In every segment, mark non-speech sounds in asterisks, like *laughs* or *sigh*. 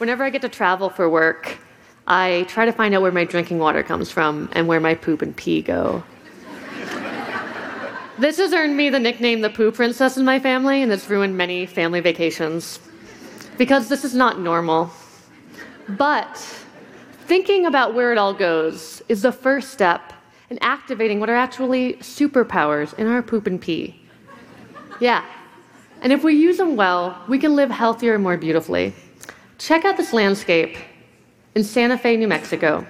Whenever I get to travel for work, I try to find out where my drinking water comes from and where my poop and pee go. this has earned me the nickname the poo princess in my family, and it's ruined many family vacations. Because this is not normal. But thinking about where it all goes is the first step in activating what are actually superpowers in our poop and pee. Yeah. And if we use them well, we can live healthier and more beautifully. Check out this landscape in Santa Fe, New Mexico.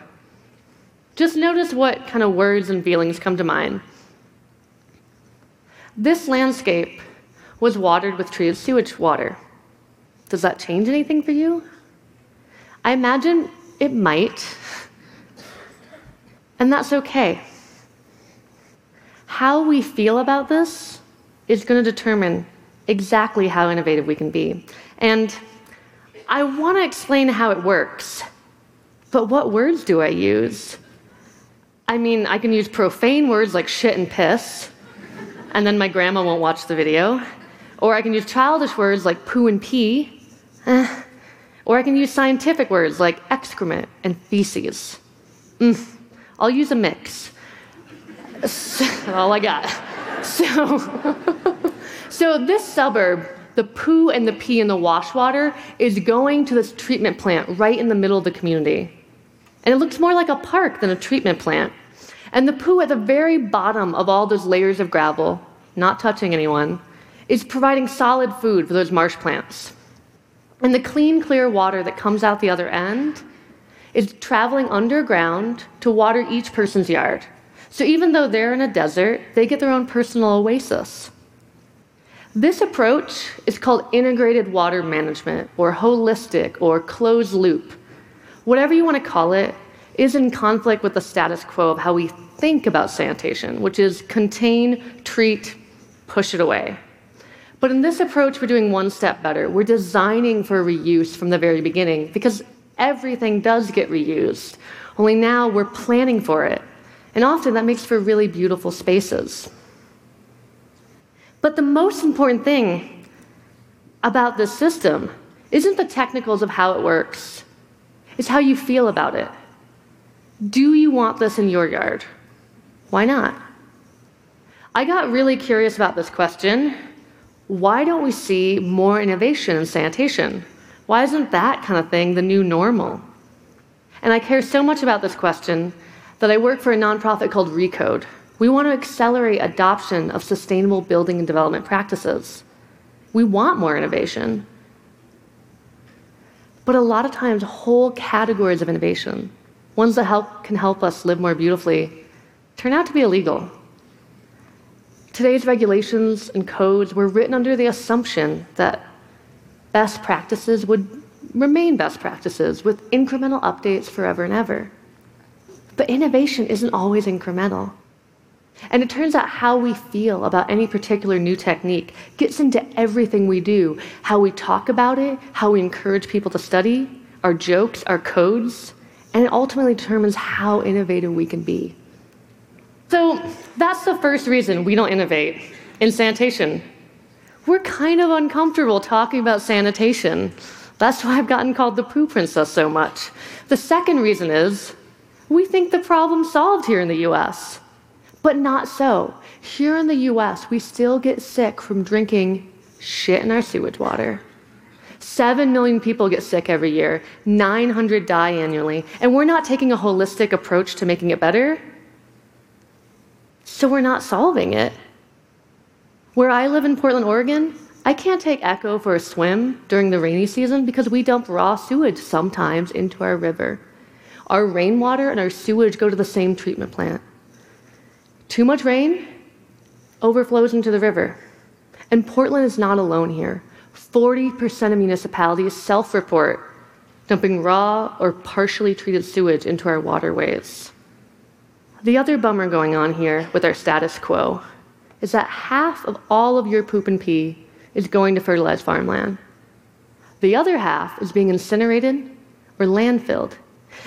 Just notice what kind of words and feelings come to mind. This landscape was watered with treated sewage water. Does that change anything for you? I imagine it might. And that's okay. How we feel about this is going to determine exactly how innovative we can be. And I want to explain how it works. But what words do I use? I mean, I can use profane words like shit and piss, and then my grandma won't watch the video. Or I can use childish words like poo and pee. Eh. Or I can use scientific words like excrement and feces. Mm. I'll use a mix. all I got. *laughs* So, *laughs* so this suburb, the poo and the pee in the wash water, is going to this treatment plant right in the middle of the community. And it looks more like a park than a treatment plant. And the poo at the very bottom of all those layers of gravel, not touching anyone, is providing solid food for those marsh plants. And the clean, clear water that comes out the other end is traveling underground to water each person's yard. So even though they're in a desert, they get their own personal oasis. This approach is called integrated water management, or holistic, or closed loop whatever you want to call it, is in conflict with the status quo of how we think about sanitation, which is contain, treat, push it away. But in this approach, we're doing one step better. We're designing for reuse from the very beginning because everything does get reused. Only now we're planning for it. And often that makes for really beautiful spaces. But the most important thing about this system isn't the technicals of how it works, it's how you feel about it. Do you want this in your yard? Why not? I got really curious about this question. Why don't we see more innovation in sanitation? Why isn't that kind of thing the new normal? And I care so much about this question that I work for a nonprofit called Recode. We want to accelerate adoption of sustainable building and development practices. We want more innovation. But a lot of times, whole categories of innovation, ones that help, can help us live more beautifully, turn out to be illegal. Today's regulations and codes were written under the assumption that best practices would remain best practices with incremental updates forever and ever. But innovation isn't always incremental. And it turns out how we feel about any particular new technique gets into everything we do how we talk about it, how we encourage people to study, our jokes, our codes, and it ultimately determines how innovative we can be. So that's the first reason we don't innovate in sanitation. We're kind of uncomfortable talking about sanitation. That's why I've gotten called the poo princess so much. The second reason is we think the problem's solved here in the US. But not so. Here in the US, we still get sick from drinking shit in our sewage water. Seven million people get sick every year, 900 die annually, and we're not taking a holistic approach to making it better. So we're not solving it. Where I live in Portland, Oregon, I can't take Echo for a swim during the rainy season because we dump raw sewage sometimes into our river. Our rainwater and our sewage go to the same treatment plant. Too much rain overflows into the river. And Portland is not alone here. 40% of municipalities self report dumping raw or partially treated sewage into our waterways. The other bummer going on here with our status quo is that half of all of your poop and pee is going to fertilized farmland. The other half is being incinerated or landfilled.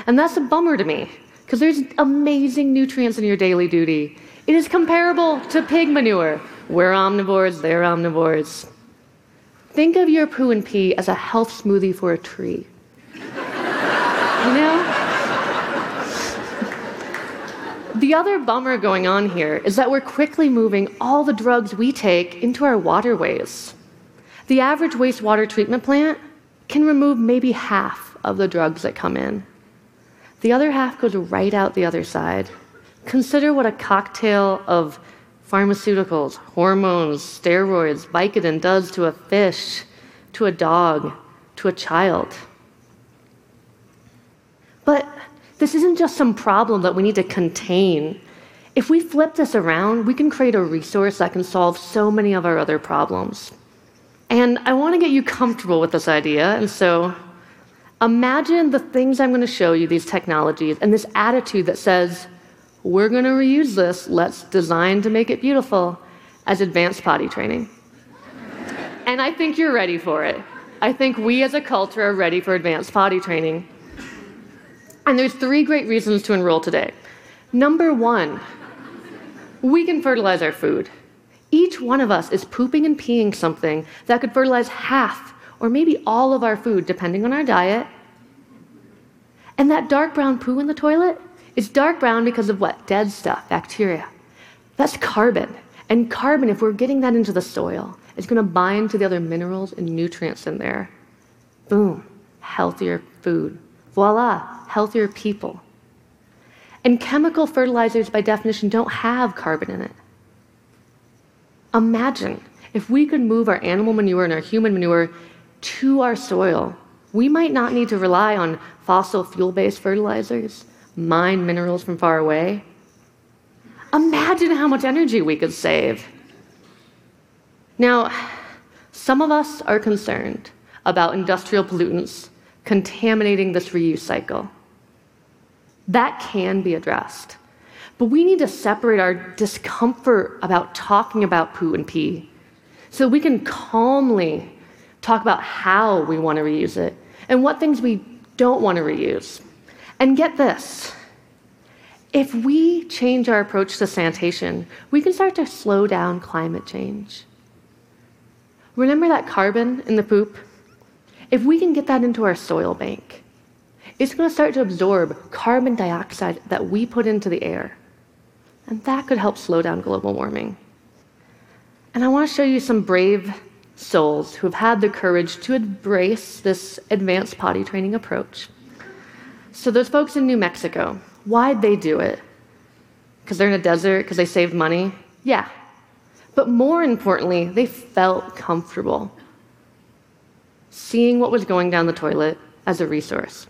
And that's a bummer to me because there's amazing nutrients in your daily duty it is comparable to pig manure. We're omnivores, they're omnivores. Think of your poo and pee as a health smoothie for a tree. You know? The other bummer going on here is that we're quickly moving all the drugs we take into our waterways. The average wastewater treatment plant can remove maybe half of the drugs that come in. The other half goes right out the other side. Consider what a cocktail of pharmaceuticals, hormones, steroids, Vicodin does to a fish, to a dog, to a child. But this isn't just some problem that we need to contain. If we flip this around, we can create a resource that can solve so many of our other problems. And I want to get you comfortable with this idea, and so imagine the things I'm going to show you, these technologies, and this attitude that says, we're going to reuse this, let's design to make it beautiful, as advanced potty training. and I think you're ready for it. I think we as a culture are ready for advanced potty training. And there's three great reasons to enroll today. Number one, we can fertilize our food. Each one of us is pooping and peeing something that could fertilize half or maybe all of our food, depending on our diet. And that dark brown poo in the toilet is dark brown because of what? Dead stuff, bacteria. That's carbon. And carbon, if we're getting that into the soil, it's going to bind to the other minerals and nutrients in there. Boom, healthier food. Voila, healthier people. And chemical fertilizers, by definition, don't have carbon in it. Imagine if we could move our animal manure and our human manure to our soil. We might not need to rely on fossil fuel based fertilizers, mine minerals from far away. Imagine how much energy we could save. Now, some of us are concerned about industrial pollutants contaminating this reuse cycle. That can be addressed. But we need to separate our discomfort about talking about poo and pee so we can calmly talk about how we want to reuse it and what things we don't want to reuse. And get this if we change our approach to sanitation, we can start to slow down climate change. Remember that carbon in the poop? If we can get that into our soil bank, it's going to start to absorb carbon dioxide that we put into the air. And that could help slow down global warming. And I want to show you some brave souls who have had the courage to embrace this advanced potty training approach. So, those folks in New Mexico, why'd they do it? Because they're in a desert, because they saved money? Yeah. But more importantly, they felt comfortable seeing what was going down the toilet as a resource.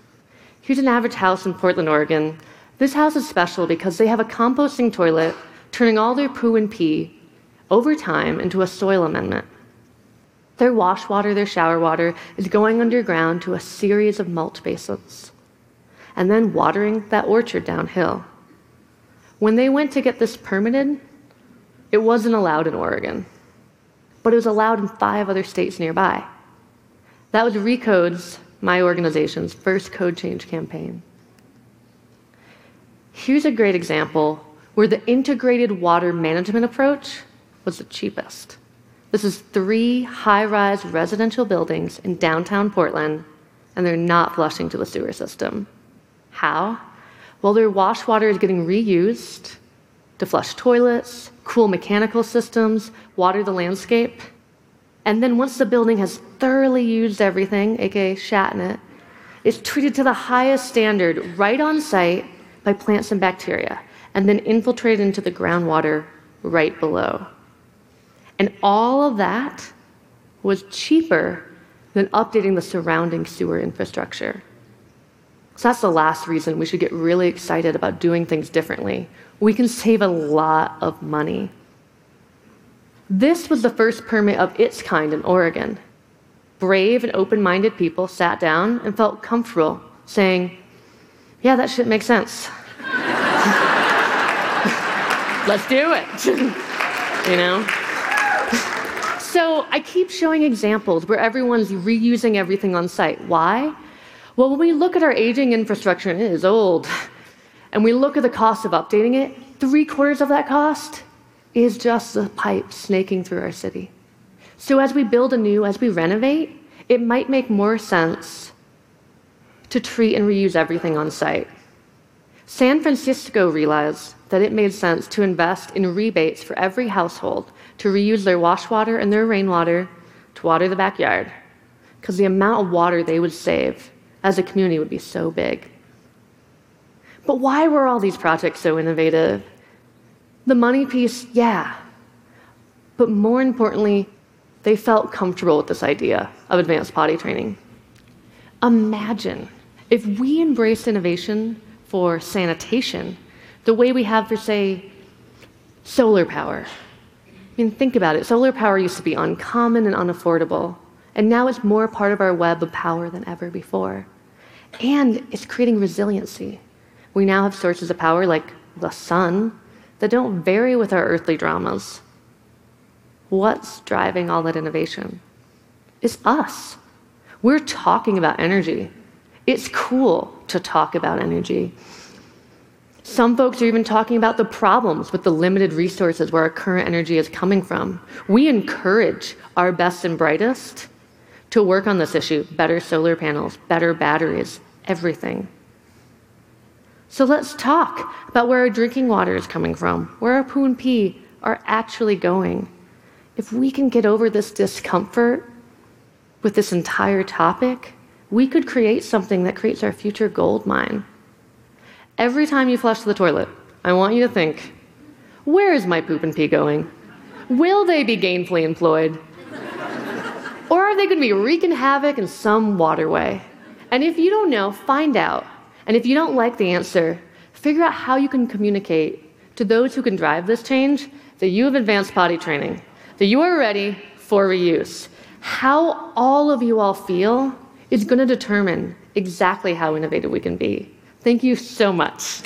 Here's an average house in Portland, Oregon. This house is special because they have a composting toilet, turning all their poo and pee over time into a soil amendment. Their wash water, their shower water, is going underground to a series of mulch basins, and then watering that orchard downhill. When they went to get this permitted, it wasn't allowed in Oregon, but it was allowed in five other states nearby. That was Recode's my organization's first code change campaign. Here's a great example where the integrated water management approach was the cheapest. This is three high rise residential buildings in downtown Portland, and they're not flushing to the sewer system. How? Well, their wash water is getting reused to flush toilets, cool mechanical systems, water the landscape. And then once the building has thoroughly used everything, aka shat in it, it's treated to the highest standard right on site by plants and bacteria, and then infiltrated into the groundwater right below. And all of that was cheaper than updating the surrounding sewer infrastructure. So that's the last reason we should get really excited about doing things differently. We can save a lot of money. This was the first permit of its kind in Oregon. Brave and open minded people sat down and felt comfortable saying, Yeah, that shit makes sense. *laughs* Let's do it. *laughs* you know? So I keep showing examples where everyone's reusing everything on site. Why? Well, when we look at our aging infrastructure, and it is old, and we look at the cost of updating it, three quarters of that cost is just the pipe snaking through our city. So as we build anew, as we renovate, it might make more sense to treat and reuse everything on site. San Francisco realized that it made sense to invest in rebates for every household to reuse their wash water and their rainwater to water the backyard, because the amount of water they would save as a community would be so big. But why were all these projects so innovative? The money piece, yeah. But more importantly, they felt comfortable with this idea of advanced potty training. Imagine if we embraced innovation for sanitation the way we have for, say, solar power. I mean, think about it. Solar power used to be uncommon and unaffordable, and now it's more part of our web of power than ever before. And it's creating resiliency. We now have sources of power like the sun that don't vary with our earthly dramas. What's driving all that innovation? It's us. We're talking about energy. It's cool to talk about energy. Some folks are even talking about the problems with the limited resources where our current energy is coming from. We encourage our best and brightest to work on this issue better solar panels, better batteries, everything. So let's talk about where our drinking water is coming from, where our poo and pee are actually going. If we can get over this discomfort with this entire topic, we could create something that creates our future gold mine. Every time you flush the toilet, I want you to think where is my poop and pee going? Will they be gainfully employed? Or are they going to be wreaking havoc in some waterway? And if you don't know, find out. And if you don't like the answer, figure out how you can communicate to those who can drive this change that you have advanced potty training, that you are ready for reuse. How all of you all feel is going to determine exactly how innovative we can be. Thank you so much.